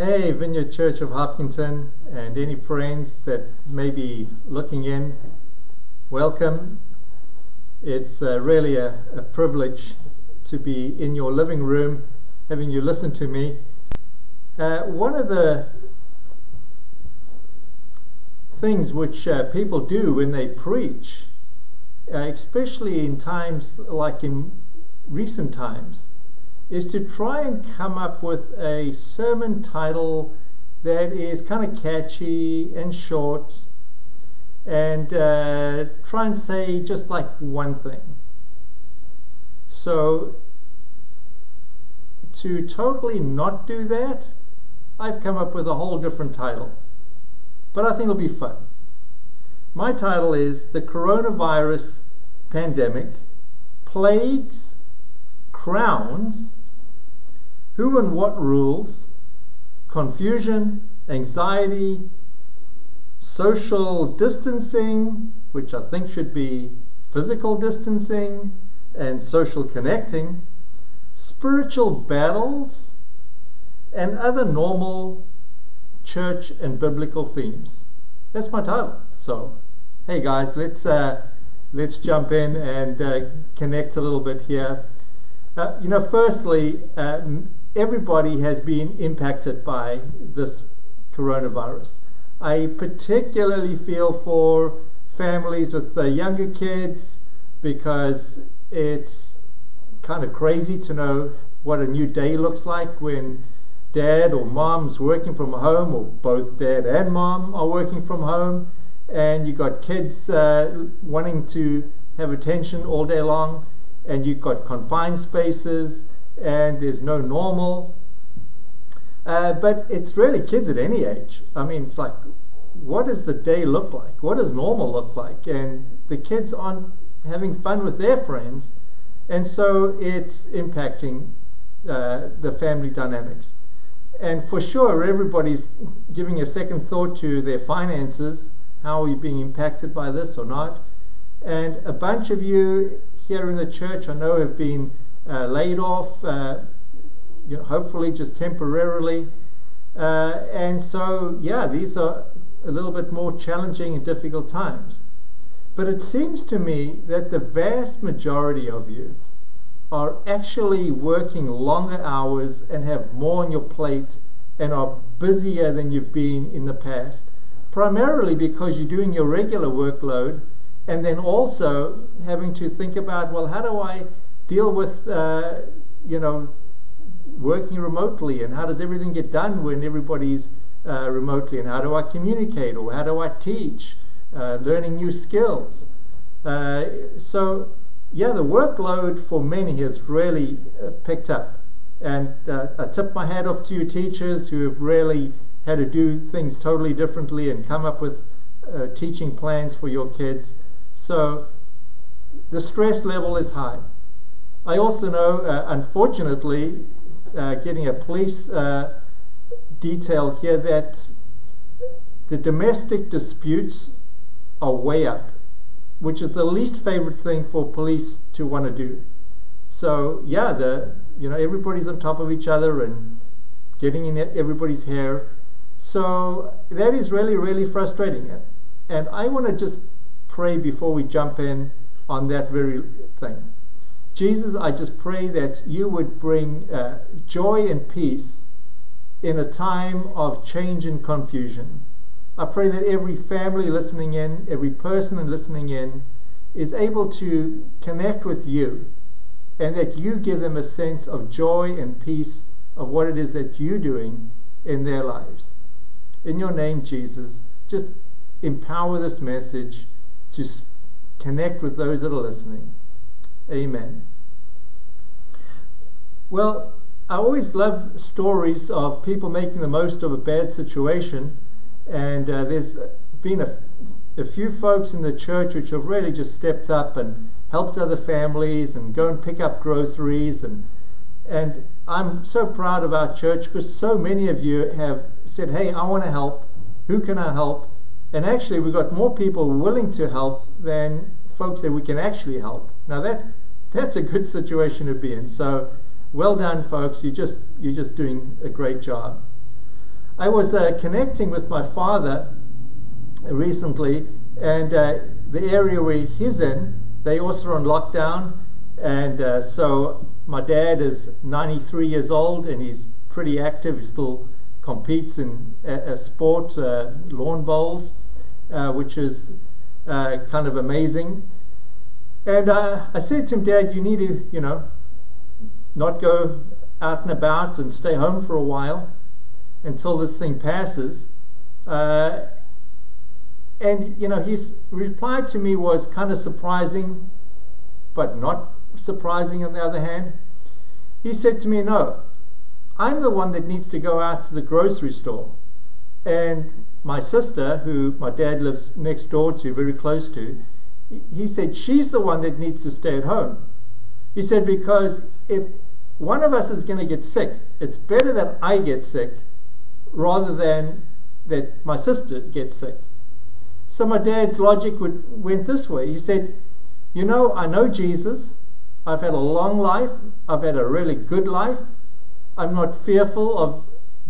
Hey, Vineyard Church of Hopkinton, and any friends that may be looking in, welcome. It's uh, really a, a, privilege to be in your living room, having you listen to me. Uh, one of the things which uh, people do when they preach, uh, especially in times like in recent times, is to try and come up with a sermon title that is kind of catchy and short and uh, try and say just like one thing. So, to totally not do that, I've come up with a whole different title. But I think it'll be fun. My title is The Coronavirus Pandemic Plagues, Crowns, who and what rules, confusion, anxiety, social distancing, which I think should be physical distancing, and social connecting, spiritual battles, and other normal church and biblical themes. That's my title. So, hey guys, let's uh, let's jump in and uh, connect a little bit here. Uh, you know, firstly, uh, everybody has been impacted by this coronavirus. I particularly feel for families with the younger kids because it's kind of crazy to know what a new day looks like when dad or mom's working from home or both dad and mom are working from home and you've got kids uh, wanting to have attention all day long and you've got confined spaces and there's no normal. Uh, but it's really kids at any age. I mean, it's like, what does the day look like? What does normal look like? And the kids aren't having fun with their friends, and so it's impacting uh, the family dynamics. And for sure, everybody's giving a second thought to their finances. How are you being impacted by this or not? And a bunch of you here in the church, I know, have been uh, laid off, uh, you know, hopefully just temporarily. Uh, and so, yeah, these are a little bit more challenging and difficult times. But it seems to me that the vast majority of you are actually working longer hours and have more on your plate and are busier than you've been in the past, primarily because you're doing your regular workload and then also having to think about, well, how do I deal with, uh, you know, working remotely and how does everything get done when everybody's uh, remotely and how do I communicate or how do I teach, uh, learning new skills. Uh, so, yeah, the workload for many has really uh, picked up. And uh, I tip my hat off to you teachers who have really had to do things totally differently and come up with teaching plans for your kids. So the stress level is high. I also know, uh, unfortunately, uh, getting a police uh, detail here that the domestic disputes are way up, which is the least favorite thing for police to want to do. So yeah, the you know everybody's on top of each other and getting in everybody's hair. So that is really really frustrating. And I want to just pray before we jump in on that very thing. Jesus, I just pray that you would bring uh, joy and peace in a time of change and confusion. I pray that every family listening in, every person listening in, is able to connect with you and that you give them a sense of joy and peace of what it is that you're doing in their lives. In your name, Jesus, just empower this message to connect with those that are listening. Amen. Well, I always love stories of people making the most of a bad situation, and uh, there's been a, a few folks in the church which have really just stepped up and helped other families and go and pick up groceries and and I'm so proud of our church because so many of you have said, "Hey, I want to help. Who can I help?" And actually, we've got more people willing to help than folks that we can actually help. Now that's that's a good situation to be in. So, well done, folks. You just you're just doing a great job. I was uh, connecting with my father recently, and uh, the area where he's in, they also are on lockdown, and uh, so my dad is 93 years old and he's pretty active. He still competes in a, a sport, uh, lawn bowls, uh, which is uh, kind of amazing. And I said to him, Dad, you need to, you know, not go out and about and stay home for a while until this thing passes. Uh, and, you know, his reply to me was kind of surprising, but not surprising on the other hand. He said to me, No, I'm the one that needs to go out to the grocery store. And my sister, who my dad lives next door to, very close to, he said she's the one that needs to stay at home. He said, because if one of us is going to get sick, it's better that I get sick rather than that my sister gets sick. So my dad's logic would, went this way. He said, You know, I know Jesus. I've had a long life. I've had a really good life. I'm not fearful of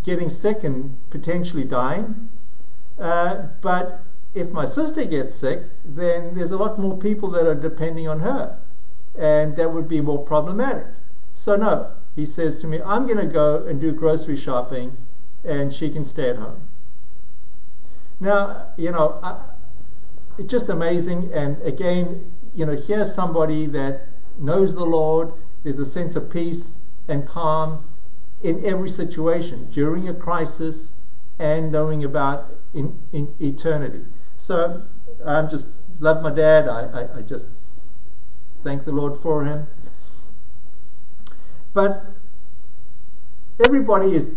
getting sick and potentially dying. Uh, but if my sister gets sick, then there's a lot more people that are depending on her. And that would be more problematic. So, no, he says to me, I'm going to go and do grocery shopping and she can stay at home. Now, you know, I, it's just amazing. And again, you know, here's somebody that knows the Lord. There's a sense of peace and calm in every situation during a crisis and knowing about in, in eternity. So I'm just love my dad. I, I, I just thank the Lord for him. But everybody is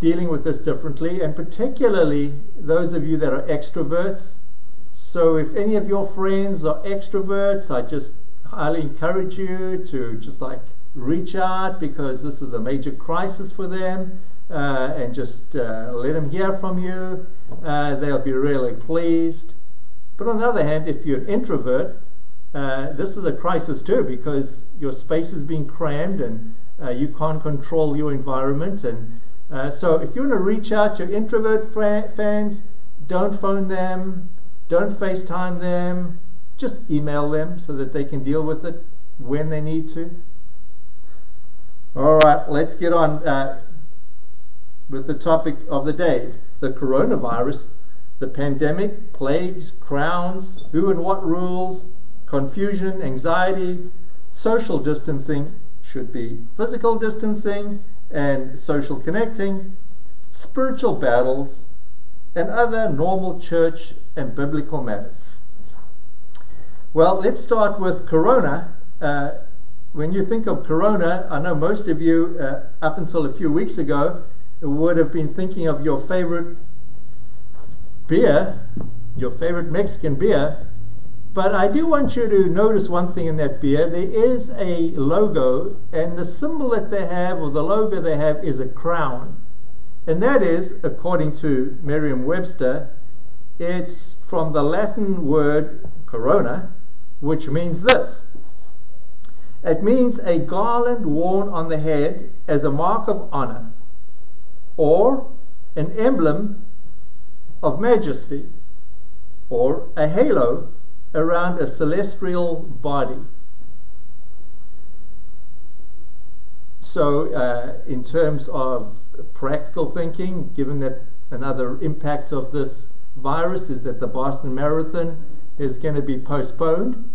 dealing with this differently, and particularly those of you that are extroverts. So if any of your friends are extroverts, I just highly encourage you to just like reach out because this is a major crisis for them uh, and just uh, let them hear from you. Uh, they'll be really pleased. But on the other hand, if you're an introvert, uh, this is a crisis too because your space is being crammed and uh, you can't control your environment. And uh, so, if you want to reach out to introvert fans, don't phone them, don't FaceTime them, just email them so that they can deal with it when they need to. All right, let's get on uh, with the topic of the day the coronavirus, the pandemic, plagues, crowns, who and what rules, confusion, anxiety, social distancing should be physical distancing and social connecting, spiritual battles, and other normal church and biblical matters. Well, let's start with Corona. Uh, when you think of Corona, I know most of you, uh, up until a few weeks ago, would have been thinking of your favorite beer, your favorite Mexican beer. But I do want you to notice one thing in that beer. There is a logo, and the symbol that they have, or the logo they have, is a crown. And that is, according to Merriam Webster, it's from the Latin word corona, which means this it means a garland worn on the head as a mark of honor, or an emblem of majesty, or a halo around a celestial body. So, uh, in terms of practical thinking, given that another impact of this virus is that the Boston Marathon is going to be postponed.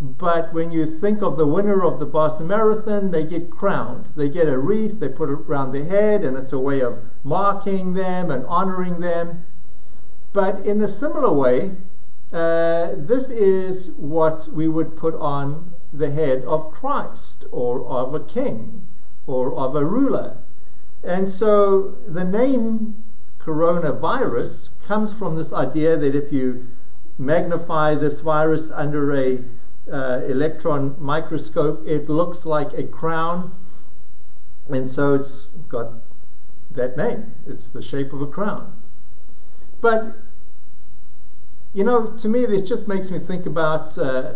But when you think of the winner of the Boston Marathon, they get crowned. They get a wreath, they put it around their head, and it's a way of marking them and honoring them. But in a similar way, uh, this is what we would put on the head of Christ or of a king or of a ruler. And so the name coronavirus comes from this idea that if you magnify this virus under a uh, electron microscope, it looks like a crown, and so it's got that name. It's the shape of a crown. But you know, to me, this just makes me think about uh,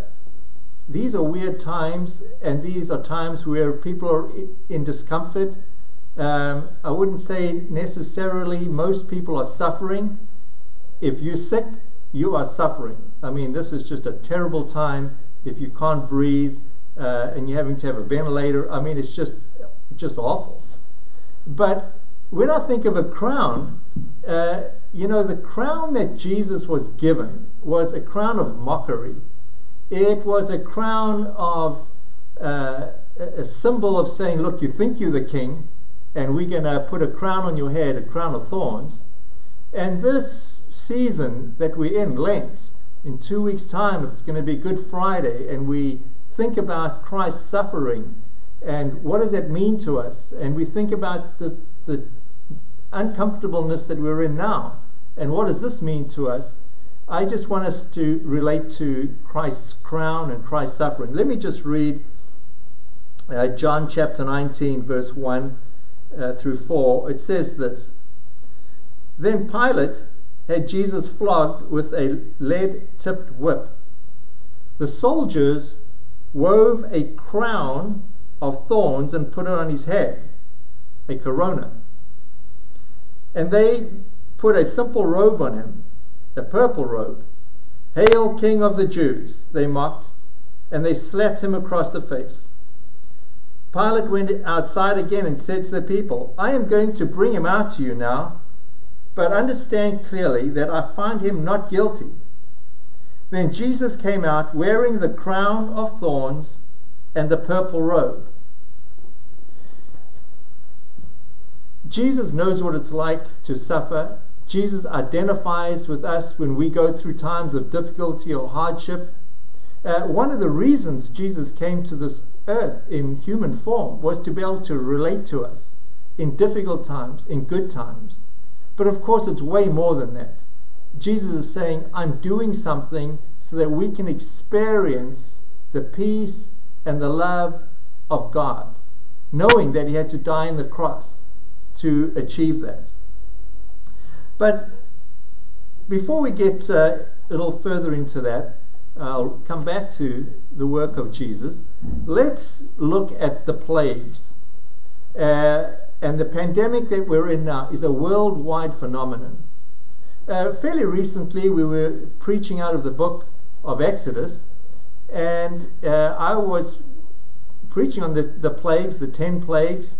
these are weird times, and these are times where people are in discomfort, Um, I wouldn't say necessarily most people are suffering. If you're sick, you are suffering. I mean, this is just a terrible time if you can't breathe uh, and you're having to have a ventilator. I mean, it's just just awful. But when I think of a crown, uh, you know, the crown that Jesus was given was a crown of mockery. It was a crown of uh, a symbol of saying, look, you think you're the king, and we're going to put a crown on your head, a crown of thorns. And this season that we're in, Lent, in two weeks' time, it's going to be Good Friday, and we think about Christ's suffering and what does that mean to us? And we think about the, the uncomfortableness that we're in now. And what does this mean to us? I just want us to relate to Christ's crown and Christ's suffering. Let me just read uh, John chapter 19, verse 1 uh, through 4. It says this Then Pilate had Jesus flogged with a lead tipped whip. The soldiers wove a crown of thorns and put it on his head, a corona. And they put a simple robe on him, a purple robe. Hail, King of the Jews, they mocked, and they slapped him across the face. Pilate went outside again and said to the people, I am going to bring him out to you now, but understand clearly that I find him not guilty. Then Jesus came out wearing the crown of thorns and the purple robe. Jesus knows what it's like to suffer. Jesus identifies with us when we go through times of difficulty or hardship. Uh, one of the reasons Jesus came to this earth in human form was to be able to relate to us in difficult times, in good times. But of course, it's way more than that. Jesus is saying, I'm doing something so that we can experience the peace and the love of God, knowing that He had to die on the cross to achieve that. But before we get uh, a little further into that, I'll come back to the work of Jesus. Let's look at the plagues. Uh, and the pandemic that we're in now is a worldwide phenomenon. Uh, fairly recently, we were preaching out of the book of Exodus, and uh, I was preaching on the, the plagues, the ten plagues,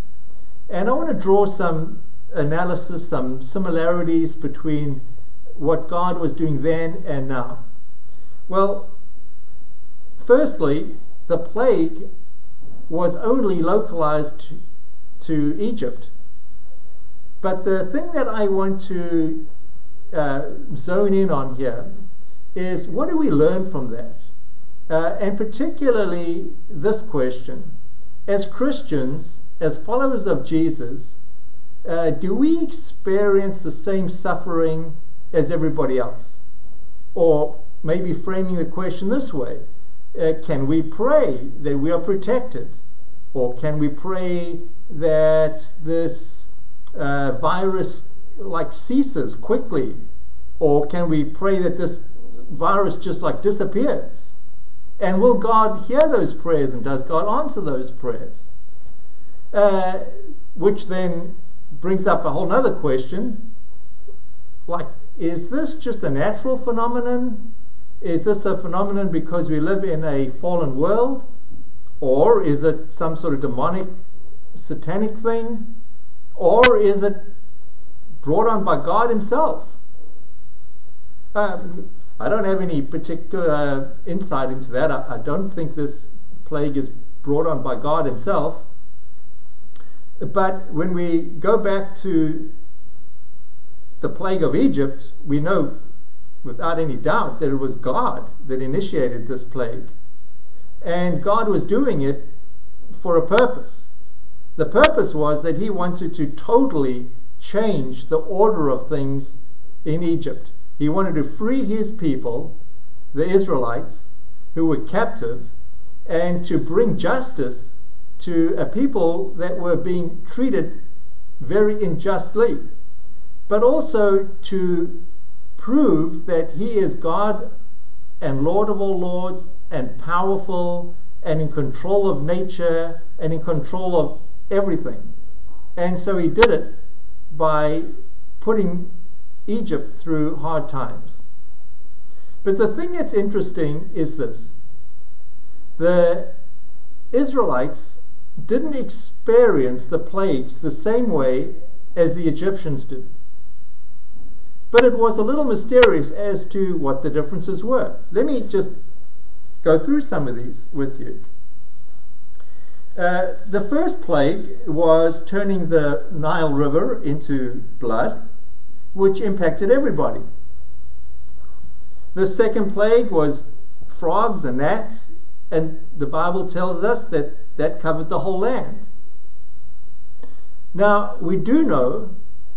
and I want to draw some analysis, some similarities between what God was doing then and now. Well, firstly, the plague was only localized to, to Egypt. But the thing that I want to uh, zone in on here is what do we learn from that? Uh, and particularly this question as Christians, as followers of Jesus, uh, do we experience the same suffering as everybody else? Or maybe framing the question this way uh, can we pray that we are protected? Or can we pray that this uh, virus like ceases quickly? Or can we pray that this virus just like disappears? And will God hear those prayers and does God answer those prayers? Uh, which then brings up a whole other question like, is this just a natural phenomenon? Is this a phenomenon because we live in a fallen world? Or is it some sort of demonic, satanic thing? Or is it brought on by God Himself? Um, I don't have any particular insight into that. I, I don't think this plague is brought on by God Himself. But when we go back to the plague of Egypt, we know without any doubt that it was God that initiated this plague. And God was doing it for a purpose. The purpose was that He wanted to totally change the order of things in Egypt. He wanted to free His people, the Israelites, who were captive, and to bring justice to a people that were being treated very unjustly, but also to prove that He is God and Lord of all lords and powerful and in control of nature and in control of everything. And so he did it by putting Egypt through hard times. But the thing that's interesting is this the Israelites didn't experience the plagues the same way as the Egyptians did. But it was a little mysterious as to what the differences were. Let me just go through some of these with you. Uh, the first plague was turning the Nile River into blood, which impacted everybody. The second plague was frogs and gnats, and the Bible tells us that that covered the whole land. Now, we do know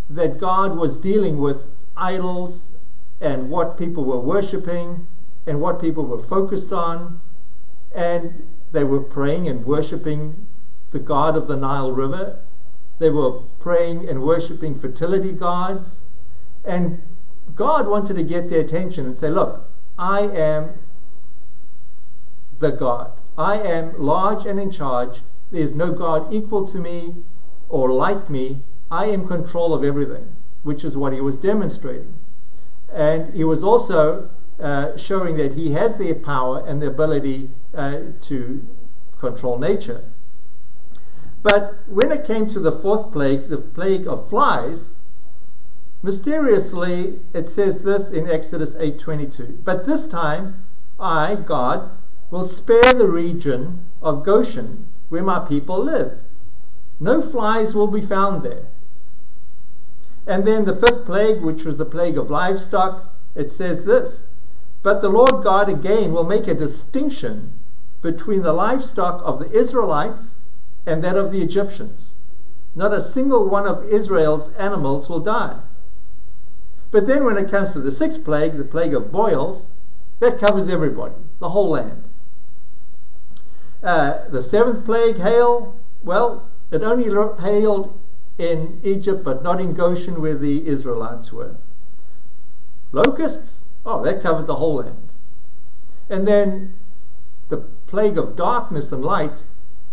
that God was dealing with idols and what people were worshipping and what people were focused on, and they were praying and worshipping the god of the Nile River. They were praying and worshipping fertility gods. And God wanted to get their attention and say, Look, I am the God. I am large and in charge. There's no God equal to me or like me. I am control of everything, which is what he was demonstrating. And he was also uh, showing that he has the power and the ability uh, to control nature. But when it came to the fourth plague, the plague of flies, Mysteriously, it says this in Exodus 8:22. But this time, I, God, will spare the region of Goshen where my people live. No flies will be found there. And then the fifth plague, which was the plague of livestock, it says this But the Lord God again will make a distinction between the livestock of the Israelites and that of the Egyptians. Not a single one of Israel's animals will die. But then when it comes to the sixth plague, the plague of boils, that covers everybody, the whole land. Uh, the seventh plague, hail, well, it only hailed in Egypt, but not in Goshen where the Israelites were. Locusts, oh, that covered the whole land. And then the plague of darkness and light,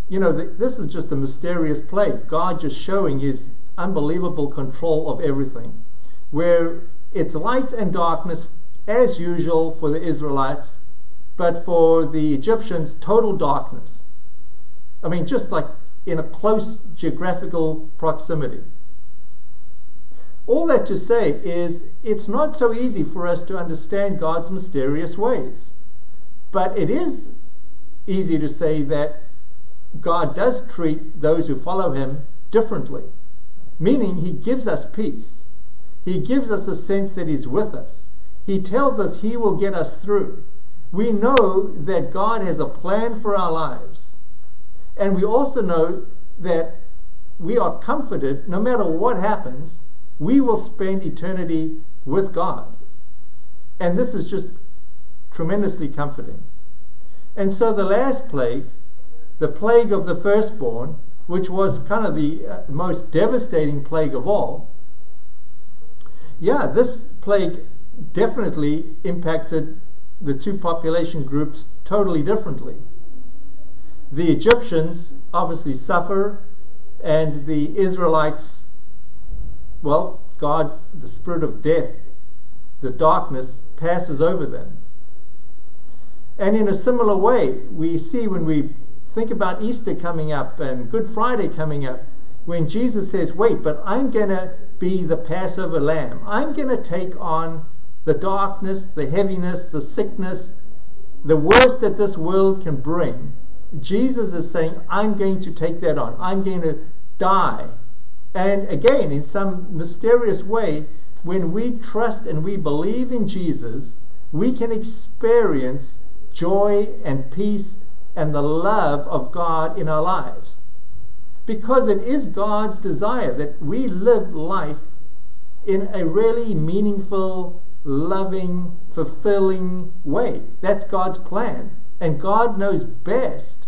you know, the, this is just a mysterious plague. God just showing his unbelievable control of everything where it's light and darkness as usual for the Israelites, but for the Egyptians, total darkness. I mean, just like in a close geographical proximity. All that to say is it's not so easy for us to understand God's mysterious ways. But it is easy to say that God does treat those who follow him differently, meaning he gives us peace. He gives us a sense that He's with us. He tells us He will get us through. We know that God has a plan for our lives. And we also know that we are comforted no matter what happens, we will spend eternity with God. And this is just tremendously comforting. And so the last plague, the plague of the firstborn, which was kind of the uh, most devastating plague of all, yeah, this plague definitely impacted the two population groups totally differently. The Egyptians obviously suffer, and the Israelites, well, God, the spirit of death, the darkness, passes over them. And in a similar way, we see when we think about Easter coming up and Good Friday coming up, when Jesus says, Wait, but I'm going to be the Passover lamb. I'm going to take on the darkness, the heaviness, the sickness, the worst that this world can bring. Jesus is saying, I'm going to take that on. I'm going to die. And again, in some mysterious way, when we trust and we believe in Jesus, we can experience joy and peace and the love of God in our lives because it is God's desire that we live life in a really meaningful, loving, fulfilling way. That's God's plan. And God knows best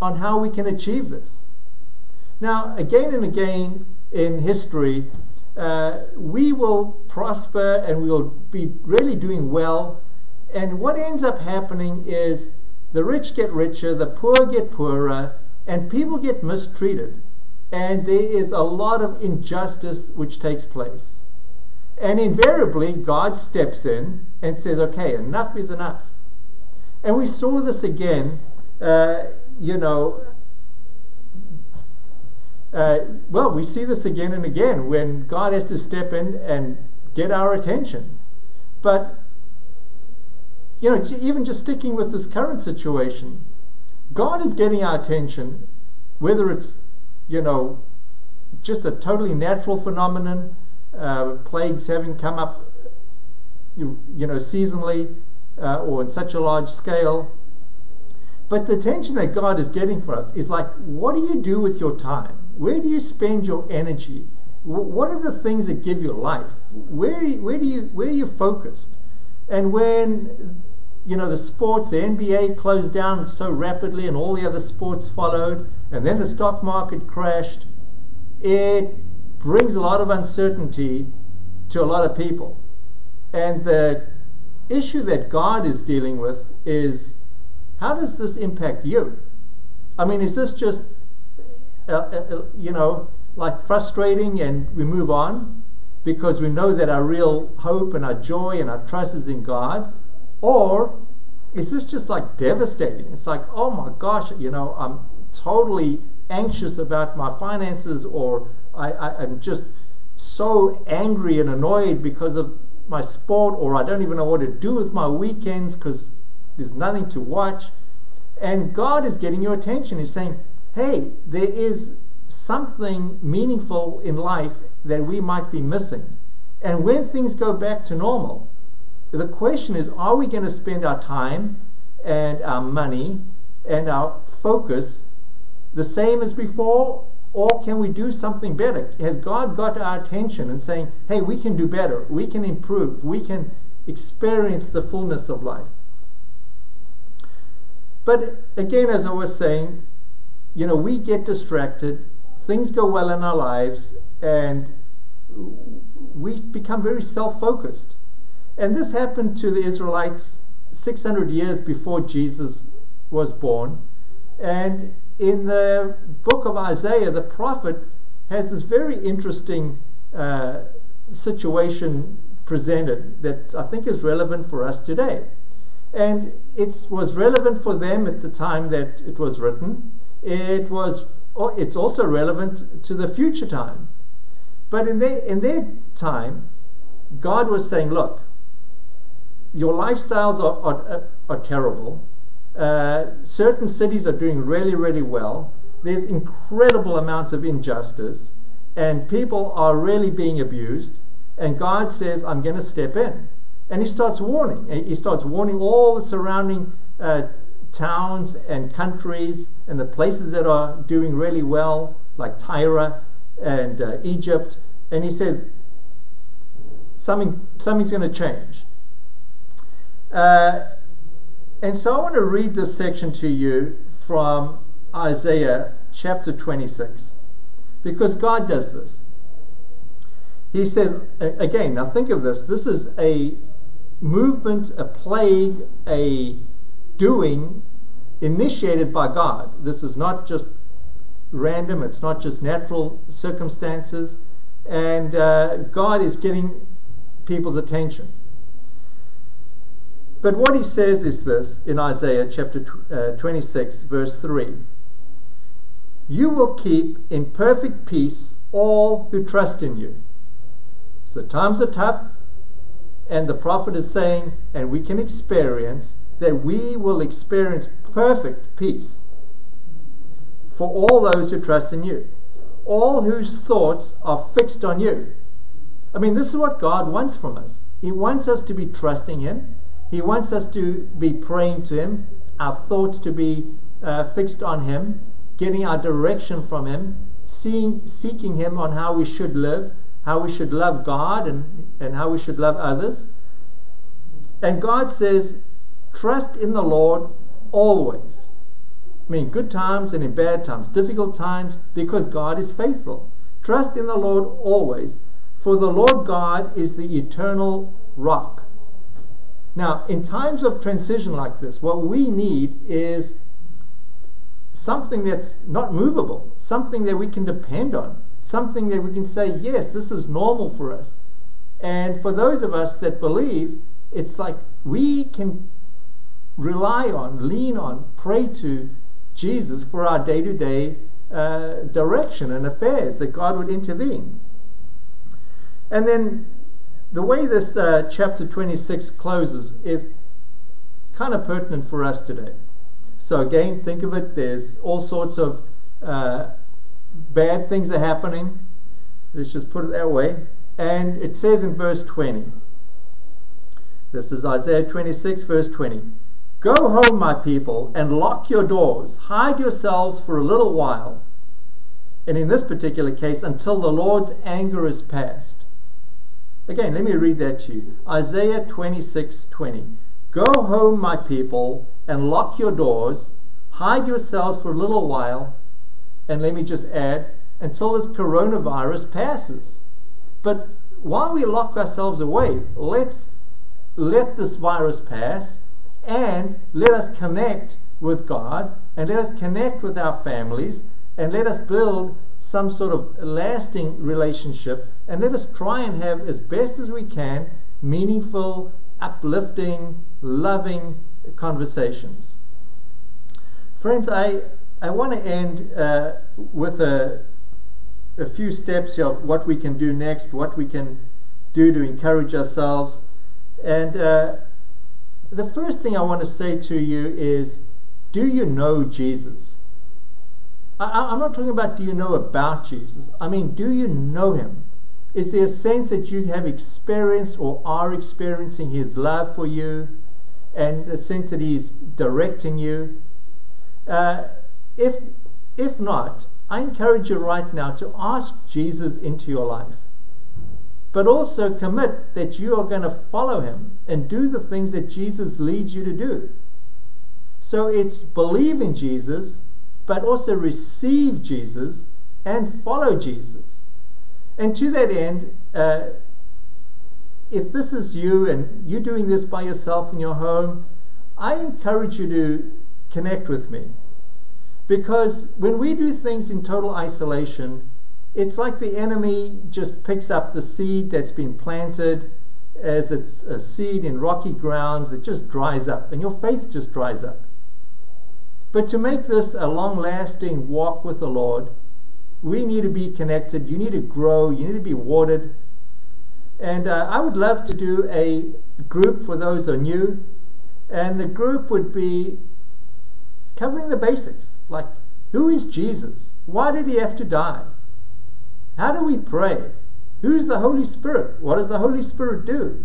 on how we can achieve this. Now, again and again in history, uh, we will prosper and we will be really doing well. And what ends up happening is the rich get richer, the poor get poorer, and people get mistreated. and there is a lot of injustice which takes place. And invariably, God steps in and says, okay, enough is enough. And we saw this again, uh, you know, uh, well, we see this again and again when God has to step in and get our attention. But, you know, even just sticking with this current situation, God is getting our attention, whether it's, you know, just a totally natural phenomenon, uh, plagues having come up, you, you know, seasonally uh, or in such a large scale. But the attention that God is getting for us is like, what do you do with your time? Where do you spend your energy? What are the things that give you life? Where, where do you where are you focused? And when you know the sports, the NBA closed down so rapidly, and all the other sports followed, and then the stock market crashed, it brings a lot of uncertainty to a lot of people. And the issue that God is dealing with is how does this impact you? I mean, is this just, uh, uh, uh, you know, like frustrating and we move on because we know that our real hope and our joy and our trust is in God? Or is this just like devastating? It's like, oh my gosh, you know, I'm totally anxious about my finances or I, I, I'm just so angry and annoyed because of my sport or I don't even know what to do with my weekends because there's nothing to watch. And God is getting your attention. He's saying, hey, there is something meaningful in life that we might be missing. And when things go back to normal, the question is are we going to spend our time and our money and our focus the same as before? Or can we do something better? Has God got our attention and saying, hey, we can do better, we can improve, we can experience the fullness of life? But again, as I was saying, you know, we get distracted, things go well in our lives, and we become very self focused. And this happened to the Israelites 600 years before Jesus was born. And in the book of Isaiah, the prophet has this very interesting uh, situation presented that I think is relevant for us today. And it was relevant for them at the time that it was written. It was, it's also relevant to the future time. But in their, in their time, God was saying, look, your lifestyles are, are, are terrible. Uh, certain cities are doing really, really well. There's incredible amounts of injustice, and people are really being abused. And God says, I'm going to step in. And He starts warning. He starts warning all the surrounding uh, towns and countries and the places that are doing really well, like Tyre and uh, Egypt. And He says, something, something's going to change. Uh, and so I want to read this section to you from Isaiah chapter 26 because God does this. He says, again, now think of this. This is a movement, a plague, a doing initiated by God. This is not just random, it's not just natural circumstances. And uh, God is getting people's attention. But what he says is this in Isaiah chapter uh, 26, verse 3 You will keep in perfect peace all who trust in you. So times are tough, and the prophet is saying, and we can experience that we will experience perfect peace for all those who trust in you, all whose thoughts are fixed on you. I mean, this is what God wants from us. He wants us to be trusting Him. He wants us to be praying to Him, our thoughts to be uh, fixed on Him, getting our direction from Him, seeing, seeking Him on how we should live, how we should love God, and, and how we should love others. And God says, trust in the Lord always. I mean, good times and in bad times, difficult times, because God is faithful. Trust in the Lord always, for the Lord God is the eternal rock. Now, in times of transition like this, what we need is something that's not movable, something that we can depend on, something that we can say, yes, this is normal for us. And for those of us that believe, it's like we can rely on, lean on, pray to Jesus for our day to day direction and affairs, that God would intervene. And then the way this uh, chapter 26 closes is kind of pertinent for us today. So, again, think of it there's all sorts of uh, bad things are happening. Let's just put it that way. And it says in verse 20, this is Isaiah 26, verse 20. Go home, my people, and lock your doors. Hide yourselves for a little while. And in this particular case, until the Lord's anger is past. Again, let me read that to you. Isaiah 26, 20. Go home, my people, and lock your doors. Hide yourselves for a little while. And let me just add, until this coronavirus passes. But while we lock ourselves away, let's let this virus pass and let us connect with God and let us connect with our families and let us build some sort of lasting relationship and let us try and have as best as we can meaningful, uplifting, loving conversations. Friends, I, I want to end uh, with a, a few steps of what we can do next, what we can do to encourage ourselves. And uh, the first thing I want to say to you is do you know Jesus? I, am not talking about do you know about Jesus. I mean, do you know him? Is there a sense that you have experienced or are experiencing his love for you and the sense that he's directing you? Uh, if, if not, I encourage you right now to ask Jesus into your life. But also commit that you are going to follow him and do the things that Jesus leads you to do. So it's believe in Jesus, but also receive Jesus and follow Jesus. And to that end, uh, if this is you and you're doing this by yourself in your home, I encourage you to connect with me. Because when we do things in total isolation, it's like the enemy just picks up the seed that's been planted as it's a seed in rocky grounds, it just dries up, and your faith just dries up. But to make this a long lasting walk with the Lord, we need to be connected. You need to grow. You need to be watered. And uh, I would love to do a group for those who are new. And the group would be covering the basics like who is Jesus? Why did he have to die? How do we pray? Who's the Holy Spirit? What does the Holy Spirit do?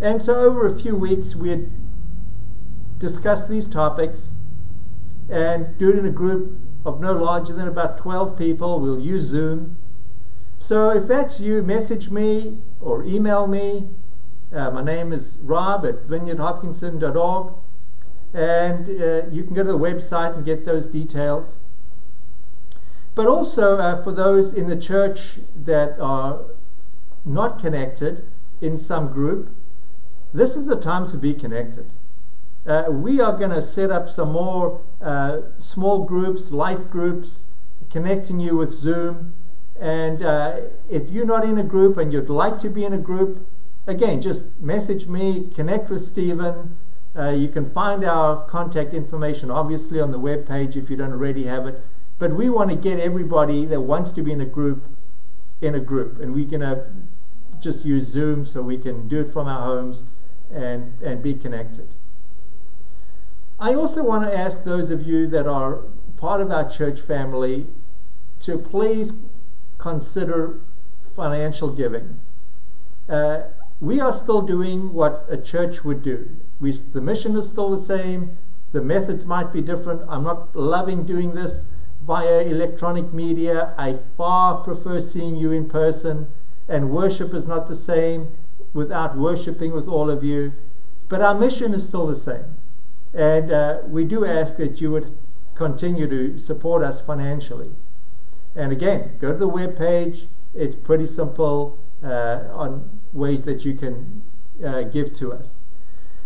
And so, over a few weeks, we'd discuss these topics and do it in a group of no larger than about 12 people. We'll use Zoom. So, if that's you, message me or email me. Uh, my name is rob at vineyardhopkinton.org, And uh, you can go to the website and get those details. But also uh, for those in the church that are not connected in some group, this is the time to be connected. Uh, we are going to set up some more uh, small groups, life groups, connecting you with Zoom. And uh, if you're not in a group and you'd like to be in a group, again, just message me, connect with Stephen. Uh, you can find our contact information obviously on the web page if you don't already have it. But we want to get everybody that wants to be in a group in a group, and we're going to just use Zoom so we can do it from our homes and, and be connected. I also want to ask those of you that are part of our church family to please consider financial giving. Uh, we are still doing what a church would do. We, the mission is still the same. The methods might be different. I'm not loving doing this via electronic media. I far prefer seeing you in person. And worship is not the same without worshiping with all of you. But our mission is still the same. And uh, we do ask that you would continue to support us financially. And again, go to the web page. It's pretty simple uh, on ways that you can uh, give to us.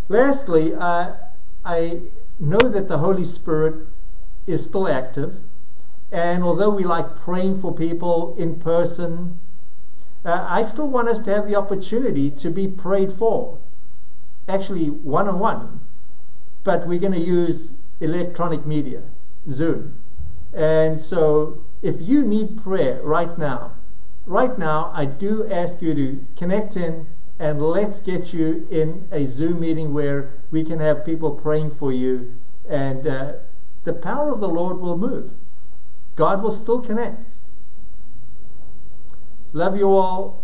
Lastly, I know that the Holy Spirit is still active. And although we like praying for people in person, uh, I still want us to have the opportunity to be prayed for, actually one on one. But we're going to use electronic media, Zoom. And so if you need prayer right now, right now, I do ask you to connect in and let's get you in a Zoom meeting where we can have people praying for you and uh, the power of the Lord will move. God will still connect. Love you all.